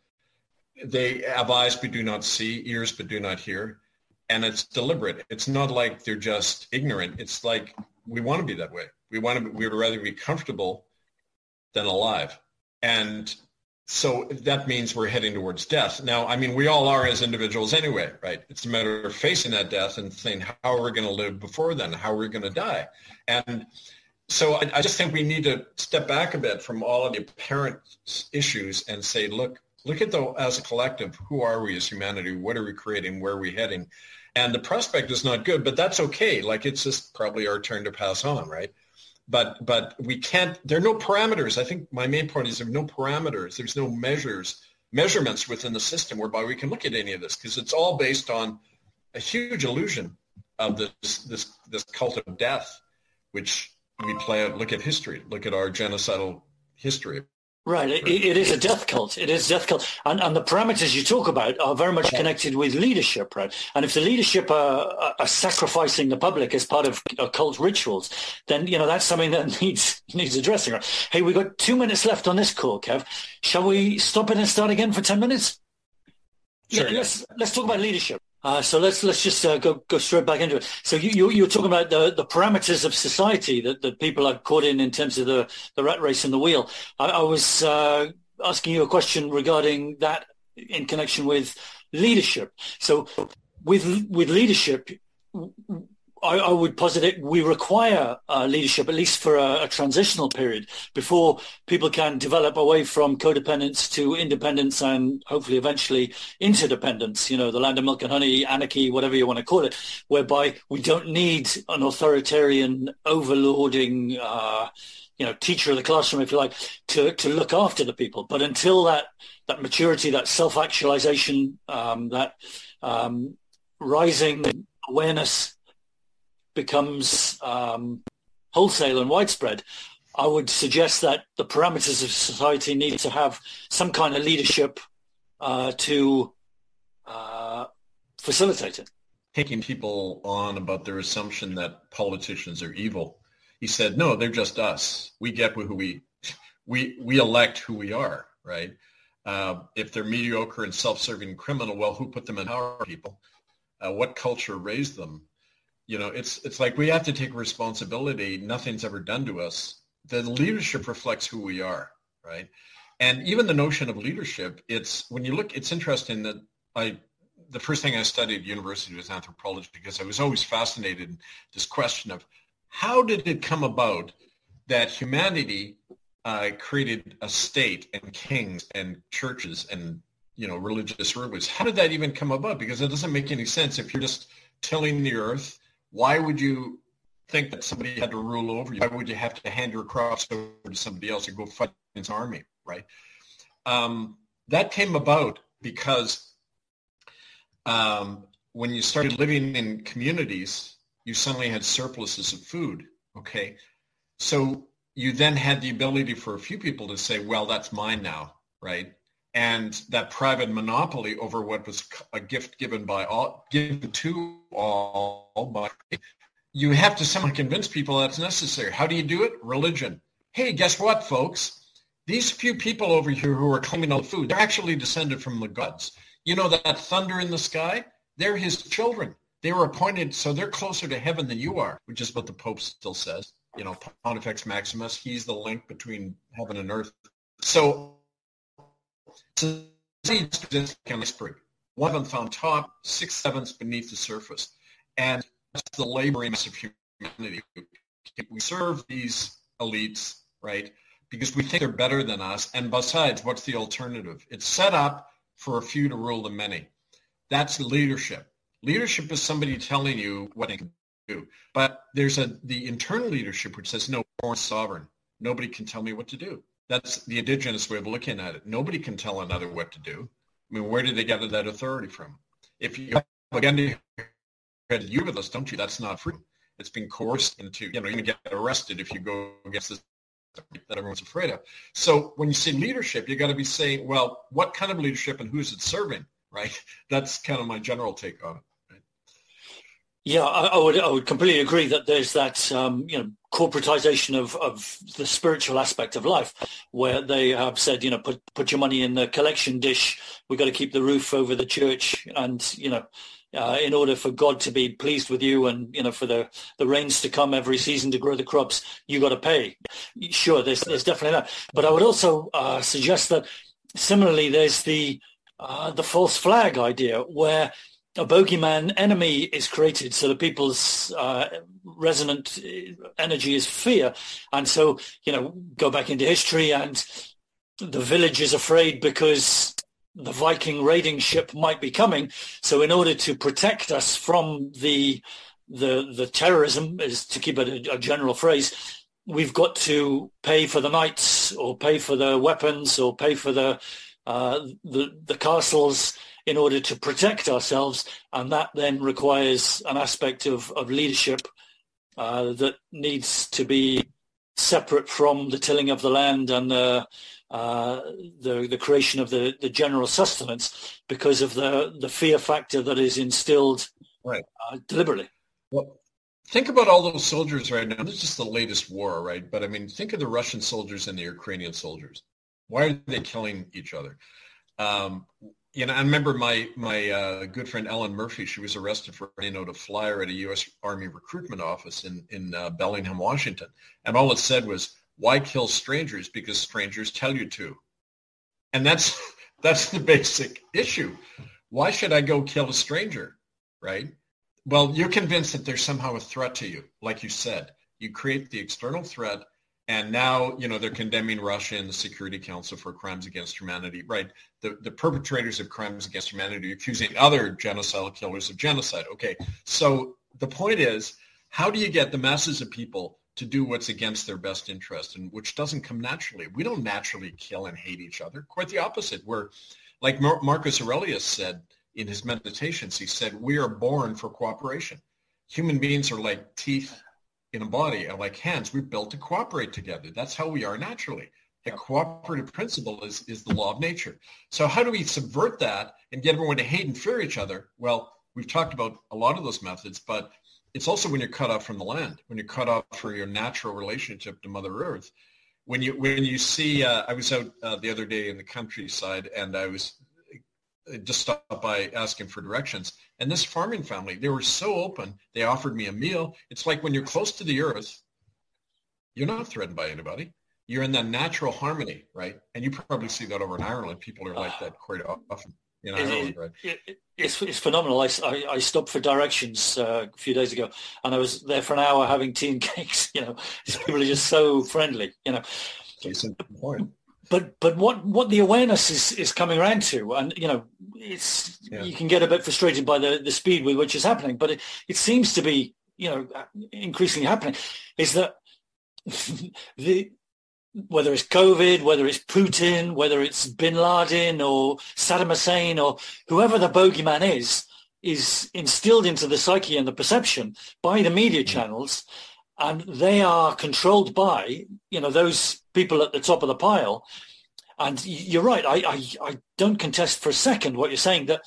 they have eyes but do not see ears but do not hear and it's deliberate. It's not like they're just ignorant. It's like we want to be that way. We want to. Be, We would rather be comfortable than alive, and so that means we're heading towards death. Now, I mean, we all are as individuals anyway, right? It's a matter of facing that death and saying, how are we going to live before then? How are we going to die? And so I, I just think we need to step back a bit from all of the apparent issues and say, look, look at the as a collective, who are we as humanity? What are we creating? Where are we heading? And the prospect is not good, but that's okay. Like it's just probably our turn to pass on, right? But but we can't. There are no parameters. I think my main point is there are no parameters. There's no measures, measurements within the system whereby we can look at any of this because it's all based on a huge illusion of this this this cult of death, which we play out. Look at history. Look at our genocidal history Right, it, it is a death cult. It is death cult, and, and the parameters you talk about are very much connected with leadership, right? And if the leadership are, are sacrificing the public as part of cult rituals, then you know that's something that needs needs addressing. Right? Hey, we have got two minutes left on this call, Kev. Shall we stop it and start again for ten minutes? Sure, yeah, let's let's talk about leadership. Uh, so let's let's just uh, go go straight back into it. So you, you you're talking about the, the parameters of society that, that people are caught in in terms of the, the rat race and the wheel. I, I was uh, asking you a question regarding that in connection with leadership. So with with leadership, I, I, would posit it, we require uh, leadership, at least for a, a, transitional period, before people can develop away from codependence to independence and hopefully eventually interdependence, you know, the land of milk and honey, anarchy, whatever you want to call it, whereby we don't need an authoritarian, overlording, uh, you know, teacher of the classroom, if you like, to, to look after the people. But until that, that maturity, that self-actualization, um, that um, rising awareness becomes um, wholesale and widespread, I would suggest that the parameters of society need to have some kind of leadership uh, to uh, facilitate it. Taking people on about their assumption that politicians are evil, he said, "No, they're just us. We get who we we we elect who we are, right? Uh, if they're mediocre and self-serving criminal, well, who put them in power? People. Uh, what culture raised them? You know, it's it's like we have to take responsibility. Nothing's ever done to us. The leadership reflects who we are, right? And even the notion of leadership, it's when you look, it's interesting that I the first thing I studied at university was anthropology because I was always fascinated in this question of how did it come about that humanity uh, created a state and kings and churches and you know religious rulers? How did that even come about? Because it doesn't make any sense if you're just tilling the earth why would you think that somebody had to rule over you? Why would you have to hand your cross over to somebody else and go fight his army, right? Um, that came about because um, when you started living in communities, you suddenly had surpluses of food, okay? So you then had the ability for a few people to say, well, that's mine now, right? And that private monopoly over what was a gift given by all, given to all by, you have to somehow convince people that's necessary. How do you do it? Religion. Hey, guess what, folks? These few people over here who are claiming all the food, they're actually descended from the gods. You know that thunder in the sky? They're his children. They were appointed, so they're closer to heaven than you are, which is what the Pope still says. You know, Pontifex Maximus, he's the link between heaven and earth. So iceberg. One of them found top, six sevenths beneath the surface. And that's the mass of humanity we serve these elites, right? Because we think they're better than us. And besides, what's the alternative? It's set up for a few to rule the many. That's leadership. Leadership is somebody telling you what they can do. But there's a the internal leadership which says, no, born sovereign. Nobody can tell me what to do. That's the indigenous way of looking at it. Nobody can tell another what to do. I mean, where did they gather that authority from? If you have a gun again, you you with us, don't you? That's not free. It's been coerced into, you know, you're going to get arrested if you go against this that everyone's afraid of. So when you say leadership, you got to be saying, well, what kind of leadership and who's it serving, right? That's kind of my general take on it. Yeah, I, I, would I would completely agree that there's that um, you know corporatization of, of the spiritual aspect of life, where they have said you know put put your money in the collection dish. We've got to keep the roof over the church, and you know uh, in order for God to be pleased with you and, you know, for the, the rains to come every season to grow the crops, you got to pay. Sure, there's, there's definitely that. But I would also uh, suggest that similarly, there's the, uh, the false flag idea where a bogeyman enemy is created so that people's uh, resonant energy is fear. And so, you know, go back into history and the village is afraid because the Viking raiding ship might be coming. So in order to protect us from the the the terrorism, is to keep it a, a general phrase, we've got to pay for the knights or pay for the weapons or pay for the uh, the the castles in order to protect ourselves, and that then requires an aspect of of leadership uh, that needs to be separate from the tilling of the land and the uh, the the creation of the the general sustenance because of the the fear factor that is instilled right uh, deliberately. Well, think about all those soldiers right now. This is just the latest war, right? But I mean, think of the Russian soldiers and the Ukrainian soldiers. Why are they killing each other? Um, you know, I remember my my uh, good friend Ellen Murphy. She was arrested for you know a flyer at a U.S. Army recruitment office in in uh, Bellingham, Washington, and all it said was why kill strangers? Because strangers tell you to. And that's that's the basic issue. Why should I go kill a stranger? Right? Well, you're convinced that there's somehow a threat to you, like you said. You create the external threat, and now you know they're condemning Russia and the Security Council for crimes against humanity. Right? The the perpetrators of crimes against humanity are accusing other genocidal killers of genocide. Okay, so the point is, how do you get the masses of people to do what's against their best interest and which doesn't come naturally. We don't naturally kill and hate each other. Quite the opposite. We're like Mar- Marcus Aurelius said in his meditations, he said, we are born for cooperation. Human beings are like teeth in a body and like hands. We're built to cooperate together. That's how we are naturally. The cooperative principle is, is the law of nature. So how do we subvert that and get everyone to hate and fear each other? Well, we've talked about a lot of those methods, but it's also when you're cut off from the land, when you're cut off for your natural relationship to Mother Earth. When you when you see, uh, I was out uh, the other day in the countryside, and I was just stopped by asking for directions. And this farming family, they were so open. They offered me a meal. It's like when you're close to the earth, you're not threatened by anybody. You're in that natural harmony, right? And you probably see that over in Ireland. People are like that quite often in Ireland, right? It, it, it's, it's phenomenal. I, I, I stopped for directions uh, a few days ago, and I was there for an hour having tea and cakes. You know, people are just so friendly. You know. But but what, what the awareness is, is coming around to, and you know, it's yeah. you can get a bit frustrated by the, the speed with which it's happening, but it, it seems to be you know increasingly happening. Is that the whether it's COVID, whether it's Putin, whether it's Bin Laden or Saddam Hussein or whoever the bogeyman is, is instilled into the psyche and the perception by the media mm. channels, and they are controlled by you know those people at the top of the pile. And you're right. I, I, I don't contest for a second what you're saying that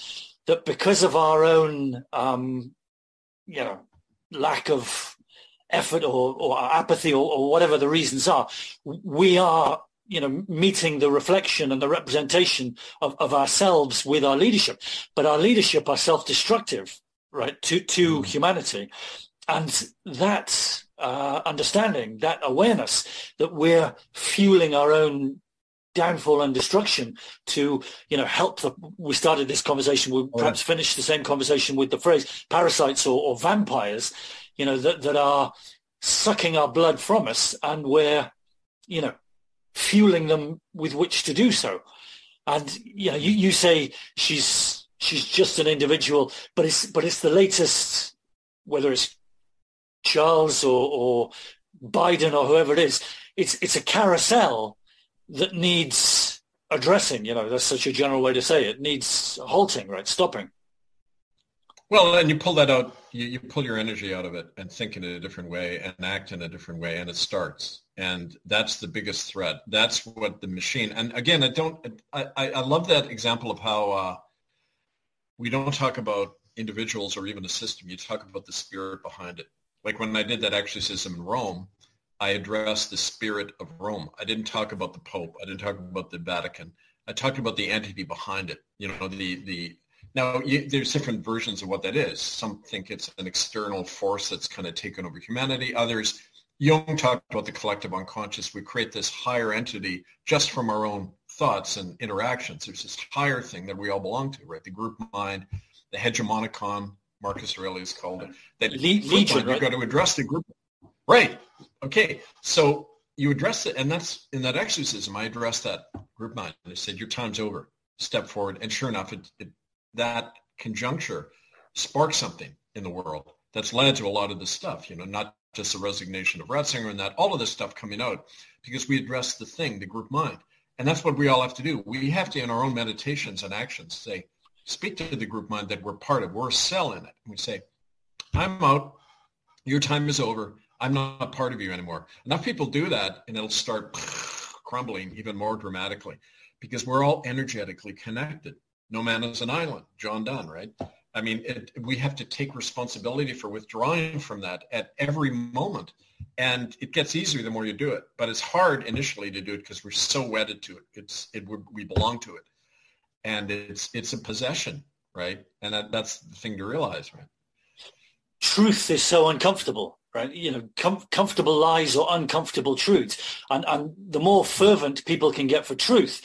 that because of our own um, you know lack of effort or, or apathy or, or whatever the reasons are, we are you know, meeting the reflection and the representation of, of ourselves with our leadership. But our leadership are self-destructive, right, to, to mm. humanity. And that uh, understanding, that awareness that we're fueling our own downfall and destruction to, you know, help the, we started this conversation, we'll perhaps finish the same conversation with the phrase parasites or, or vampires, you know, that, that are sucking our blood from us and we're, you know, fueling them with which to do so. And you know, you, you say she's she's just an individual, but it's but it's the latest, whether it's Charles or, or Biden or whoever it is, it's it's a carousel that needs addressing. You know, that's such a general way to say it. Needs halting, right? Stopping. Well, and you pull that out, you, you pull your energy out of it and think in a different way and act in a different way, and it starts. And that's the biggest threat. That's what the machine. And again, I don't. I, I love that example of how uh, we don't talk about individuals or even a system. You talk about the spirit behind it. Like when I did that exorcism in Rome, I addressed the spirit of Rome. I didn't talk about the Pope. I didn't talk about the Vatican. I talked about the entity behind it. You know, the the now you, there's different versions of what that is. Some think it's an external force that's kind of taken over humanity. Others, Jung talked about the collective unconscious. We create this higher entity just from our own thoughts and interactions. There's this higher thing that we all belong to, right? The group mind, the hegemonicon, Marcus Aurelius called it. That Le- legion? You've got to address the group. Right. Okay. So you address it, and that's in that exorcism. I addressed that group mind. I said, "Your time's over. Step forward." And sure enough, it, it, that conjuncture sparked something in the world that's led to a lot of this stuff. You know, not just the resignation of Ratzinger and that, all of this stuff coming out because we address the thing, the group mind. And that's what we all have to do. We have to, in our own meditations and actions, say, speak to the group mind that we're part of. We're a cell in it. We say, I'm out. Your time is over. I'm not part of you anymore. Enough people do that and it'll start crumbling even more dramatically because we're all energetically connected. No man is an island, John Donne, right? I mean, it, we have to take responsibility for withdrawing from that at every moment. And it gets easier the more you do it, but it's hard initially to do it because we're so wedded to it. It's it we belong to it, and it's it's a possession, right? And that, that's the thing to realize, right? Truth is so uncomfortable, right? You know, com- comfortable lies or uncomfortable truths, and and the more fervent people can get for truth,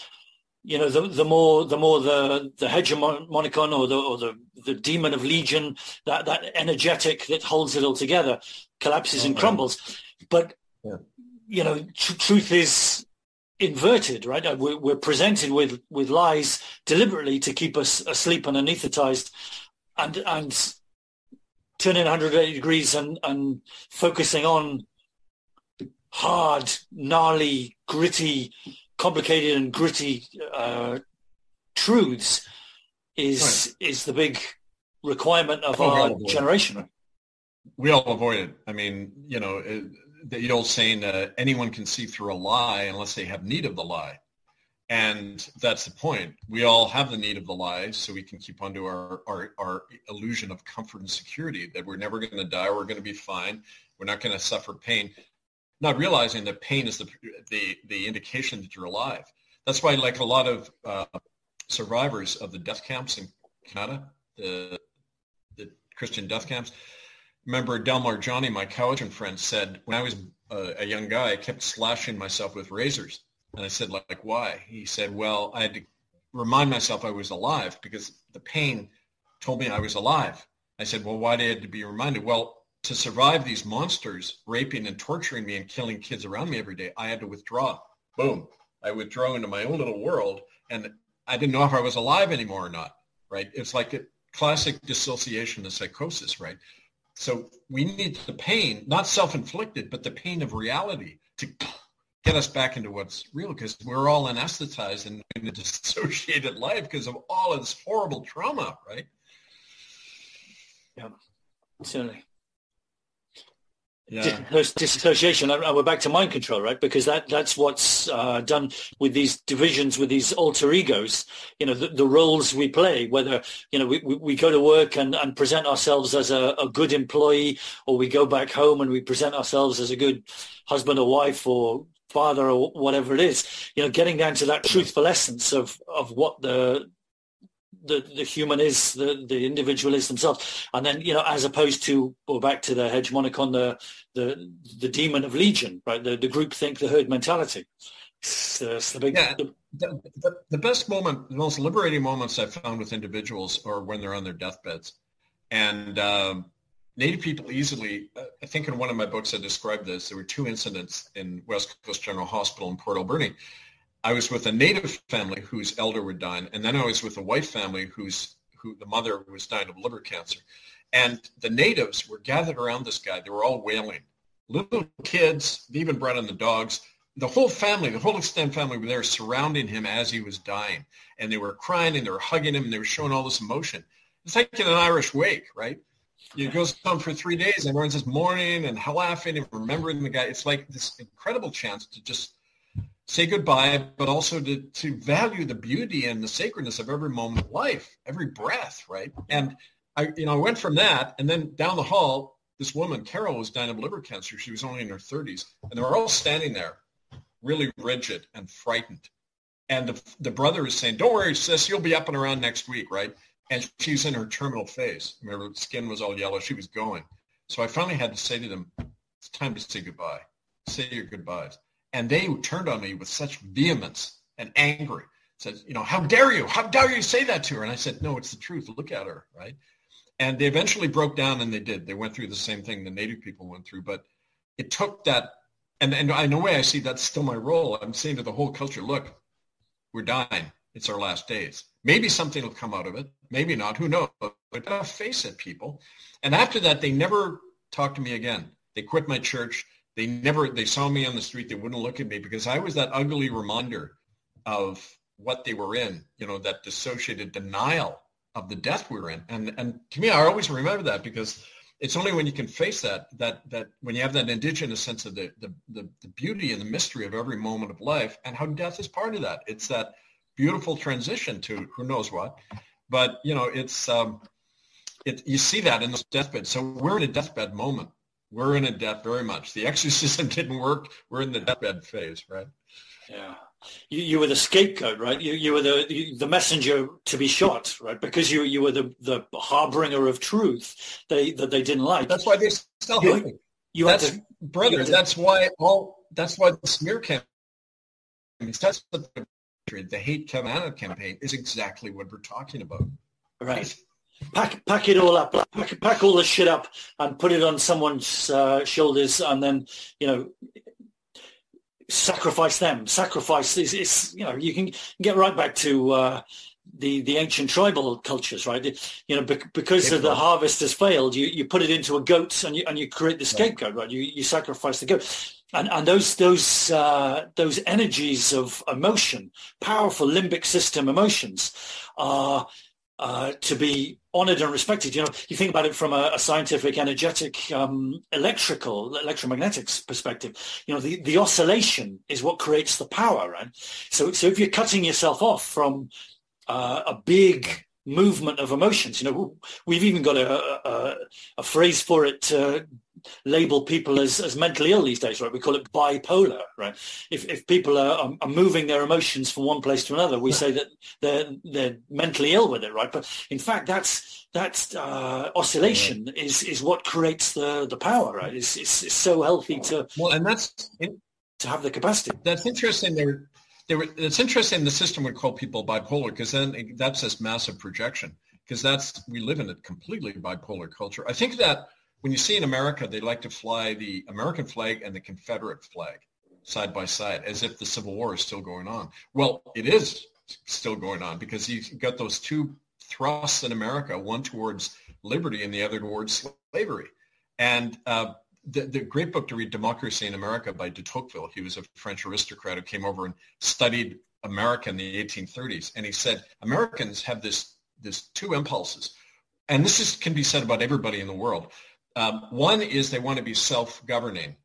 you know, the, the more the more the the hegemonicon or the or the, the demon of legion, that that energetic that holds it all together, collapses and oh, crumbles. But yeah. you know, tr- truth is inverted, right? Uh, we're, we're, presented with with lies deliberately to keep us asleep and anesthetized, and and turning 180 degrees and and focusing on hard, gnarly, gritty complicated and gritty uh, truths is right. is the big requirement of oh, our generation. We all avoid it. I mean, you know, it, the old saying, uh, anyone can see through a lie unless they have need of the lie. And that's the point. We all have the need of the lie so we can keep onto our, our, our illusion of comfort and security that we're never going to die, we're going to be fine, we're not going to suffer pain not realizing that pain is the, the, the indication that you're alive. That's why like a lot of uh, survivors of the death camps in Canada, the, the Christian death camps, remember Delmar Johnny, my Cowichan friend, said when I was a, a young guy, I kept slashing myself with razors. And I said, like, why? He said, well, I had to remind myself I was alive because the pain told me I was alive. I said, well, why did I have to be reminded? Well, to survive these monsters raping and torturing me and killing kids around me every day, I had to withdraw. Boom. I withdrew into my own little world and I didn't know if I was alive anymore or not, right? It's like a classic dissociation and psychosis, right? So we need the pain, not self-inflicted, but the pain of reality to get us back into what's real because we're all anesthetized and in a dissociated life because of all of this horrible trauma, right? Yeah, certainly yeah. disassociation and we're back to mind control right because that that's what's uh, done with these divisions with these alter egos you know the, the roles we play whether you know we, we, go to work and, and present ourselves as a, a, good employee or we go back home and we present ourselves as a good husband or wife or father or whatever it is you know getting down to that truthful essence of of what the the, the human is, the, the individual is themselves. And then, you know, as opposed to, or back to the hegemonicon, the, the, the demon of legion, right? The, the group think, the herd mentality. It's, uh, it's the big, yeah, the, the, the, best moment, the most liberating moments I've found with individuals are when they're on their deathbeds. And, um, Native people easily, uh, I think in one of my books I described this, there were two incidents in West Coast General Hospital in Port Alberni. I was with a Native family whose elder were dying, and then I was with a white family whose who the mother was dying of liver cancer. And the natives were gathered around this guy. They were all wailing. Little kids, they even brought in the dogs. The whole family, the whole extended family were there surrounding him as he was dying. And they were crying and they were hugging him and they were showing all this emotion. It's like in an Irish wake, right? It goes on for three days. And everyone's just mourning and laughing and remembering the guy. It's like this incredible chance to just say goodbye, but also to, to value the beauty and the sacredness of every moment of life, every breath, right? And I, you know, I went from that, and then down the hall, this woman, Carol, was dying of liver cancer. She was only in her 30s, and they were all standing there, really rigid and frightened. And the, the brother is saying, "Don't worry, sis, you'll be up and around next week, right?" and she's in her terminal phase. Remember, skin was all yellow. She was going. So I finally had to say to them, it's time to say goodbye. Say your goodbyes. And they turned on me with such vehemence and anger. Said, you know, how dare you? How dare you say that to her? And I said, no, it's the truth. Look at her, right? And they eventually broke down and they did. They went through the same thing the Native people went through. But it took that, and, and in a way I see that's still my role. I'm saying to the whole culture, look, we're dying. It's our last days. Maybe something will come out of it. Maybe not. Who knows? But face it, people. And after that, they never talked to me again. They quit my church. They never. They saw me on the street. They wouldn't look at me because I was that ugly reminder of what they were in. You know, that dissociated denial of the death we were in. And and to me, I always remember that because it's only when you can face that that that when you have that indigenous sense of the the, the, the beauty and the mystery of every moment of life and how death is part of that. It's that beautiful transition to who knows what. But you know, it's um, it, you see that in the deathbed. So we're in a deathbed moment. We're in a death very much. The exorcism didn't work. We're in the deathbed phase, right? Yeah. You, you were the scapegoat, right? You, you were the the messenger to be shot, right? Because you you were the the harbinger of truth they that they didn't like. That's why they still hate me. You that's to, brother. That's why all. That's why the smear campaign. That's what the hate Kevin campaign is exactly what we're talking about. Right. Pack, pack it all up, pack, pack all the shit up and put it on someone's uh, shoulders and then, you know, sacrifice them. Sacrifice is, is, you know, you can get right back to uh, the, the ancient tribal cultures, right? You know, because of the harvest has failed, you, you put it into a goat and you, and you create the scapegoat, right? You, you sacrifice the goat and, and those those uh, those energies of emotion, powerful limbic system emotions, are uh, to be honored and respected. You know, you think about it from a, a scientific, energetic, um, electrical, electromagnetics perspective. You know, the, the oscillation is what creates the power, right? So, so if you're cutting yourself off from uh, a big movement of emotions, you know, we've even got a, a, a phrase for it uh, label people as, as mentally ill these days, right? We call it bipolar, right? If, if people are, are moving their emotions from one place to another, we say that they're, they're mentally ill with it, right? But in fact, that's, that's uh, oscillation is, is what creates the, the power, right? It's, it's, it's so healthy to, well, and that's, to have the capacity. That's interesting. There, there it's interesting the system would call people bipolar because then that's this massive projection because that's, we live in a completely bipolar culture. I think that when you see in America, they like to fly the American flag and the Confederate flag side by side as if the Civil War is still going on. Well, it is still going on because you've got those two thrusts in America, one towards liberty and the other towards slavery. And uh, the, the, great book to read, Democracy in America by de Tocqueville, he was a French aristocrat who came over and studied America in the 1830s. And he said, Americans have this, this two impulses. And this is, can be said about everybody in the world. Um, one is they want to be self-governing,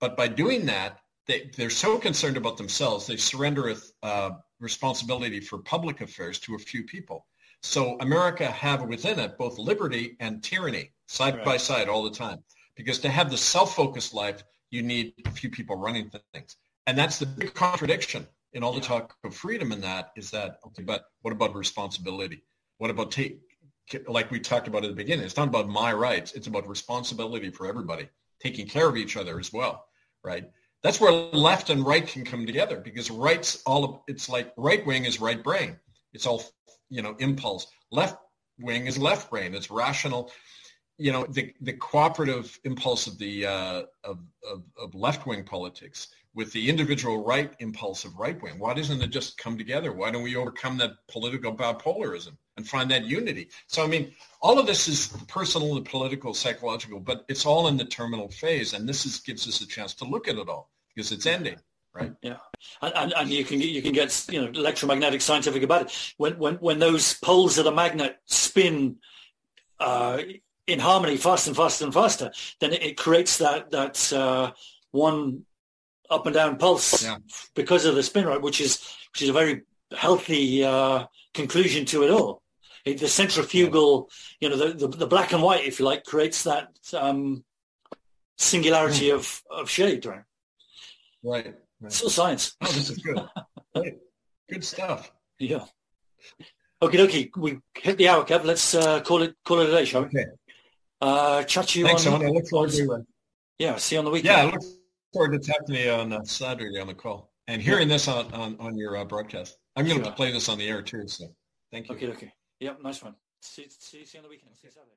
but by doing that, they, they're so concerned about themselves, they surrender uh, responsibility for public affairs to a few people. So America have within it both liberty and tyranny side right. by side all the time. Because to have the self-focused life, you need a few people running things. And that's the big contradiction in all the talk of freedom in that is that, okay, but what about responsibility? What about take, like we talked about at the beginning, it's not about my rights. It's about responsibility for everybody, taking care of each other as well, right? That's where left and right can come together because right's all of, it's like right wing is right brain. It's all, you know, impulse. Left wing is left brain. It's rational. you know, the, the cooperative impulse of the uh, of, of, of left-wing politics with the individual right impulse of right-wing. Why doesn't it just come together? Why don't we overcome that political bipolarism and find that unity? So, I mean, all of this is personal and political, psychological, but it's all in the terminal phase, and this is, gives us a chance to look at it all because it's ending. Right. Yeah, and, and, and you can you can get you know electromagnetic scientific about it. When when when those poles of the magnet spin uh, in harmony faster and faster and faster, then it, it creates that that uh, one up and down pulse yeah. because of the spin rate, which is which is a very healthy uh, conclusion to it all. It, the centrifugal, you know, the, the, the black and white, if you like, creates that um, singularity mm. of of shade, right? Right. right. Still science. Oh, this is good. Good stuff. Yeah. Okay, okay. We hit the hour, Kev. Let's uh, call it call it a day, shall we? Okay. Uh, chat you Thanks, Owen. I look forward to Yeah, see you on the weekend. Yeah, I look forward to talking to you on uh, Saturday on the call and hearing this on on, on your uh, broadcast. I'm going to sure. play this on the air too. So thank you. Okay, okay. Yep, nice one. See, see, see you on the weekend. See you Saturday.